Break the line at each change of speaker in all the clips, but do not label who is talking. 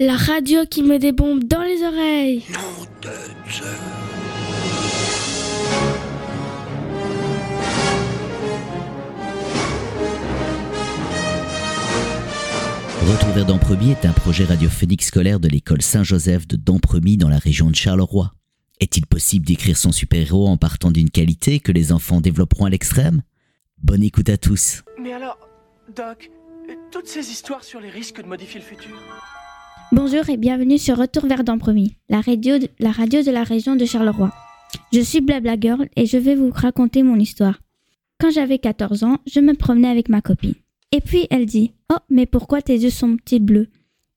La radio qui met des bombes dans les oreilles.
Nom de Dieu.
Vers Dampremy est un projet radiophonique scolaire de l'école Saint-Joseph de Dampremy dans la région de Charleroi. Est-il possible d'écrire son super-héros en partant d'une qualité que les enfants développeront à l'extrême? Bonne écoute à tous.
Mais alors, Doc, toutes ces histoires sur les risques de modifier le futur?
Bonjour et bienvenue sur Retour vers Dampremy, la radio, de, la région de Charleroi. Je suis Blabla Girl et je vais vous raconter mon histoire. Quand j'avais 14 ans, je me promenais avec ma copine. Et puis elle dit Oh, mais pourquoi tes yeux sont-ils bleus?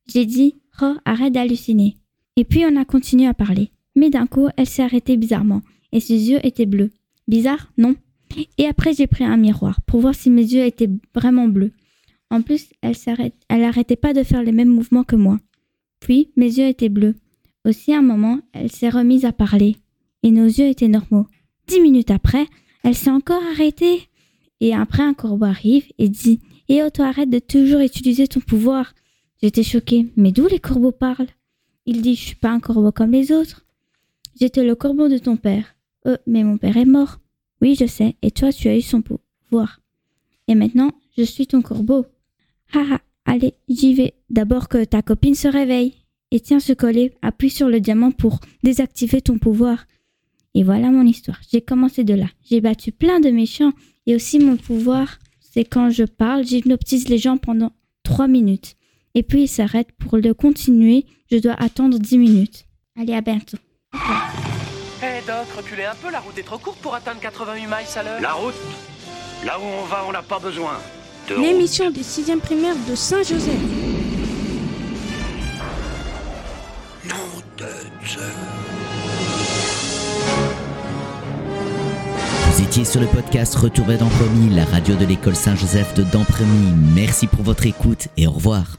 J'ai dit Oh, arrête d'halluciner. Et puis on a continué à parler. Mais d'un coup, elle s'est arrêtée bizarrement et ses yeux étaient bleus. Bizarre, non? Et après, j'ai pris un miroir pour voir si mes yeux étaient vraiment bleus. En plus, elle s'arrête, elle arrêtait pas de faire les mêmes mouvements que moi. Puis, mes yeux étaient bleus. Aussi, un moment, elle s'est remise à parler. Et nos yeux étaient normaux. Dix minutes après, elle s'est encore arrêtée. Et après, un corbeau arrive et dit Et oh, toi, arrête de toujours utiliser ton pouvoir. J'étais choquée. Mais d'où les corbeaux parlent? Il dit Je suis pas un corbeau comme les autres. J'étais le corbeau de ton père. Euh, mais mon père est mort. Oui, je sais. Et toi, tu as eu son pouvoir. Et maintenant, je suis ton corbeau. Haha, allez, j'y vais. D'abord que ta copine se réveille. Et tiens ce collet, appuie sur le diamant pour désactiver ton pouvoir. Et voilà mon histoire. J'ai commencé de là. J'ai battu plein de méchants. Et aussi mon pouvoir, c'est quand je parle, j'hypnotise les gens pendant trois minutes. Et puis ils s'arrêtent. Pour le continuer, je dois attendre dix minutes. Allez, à bientôt.
Hé hey Doc, reculez un peu, la route est trop courte pour atteindre 88 miles à l'heure.
La route Là où on va, on n'a pas besoin
L'émission des 6e primaires de Saint-Joseph.
Nom de Dieu.
Vous étiez sur le podcast Retour vers Dampremy, la radio de l'école Saint-Joseph de Dampremy. Merci pour votre écoute et au revoir.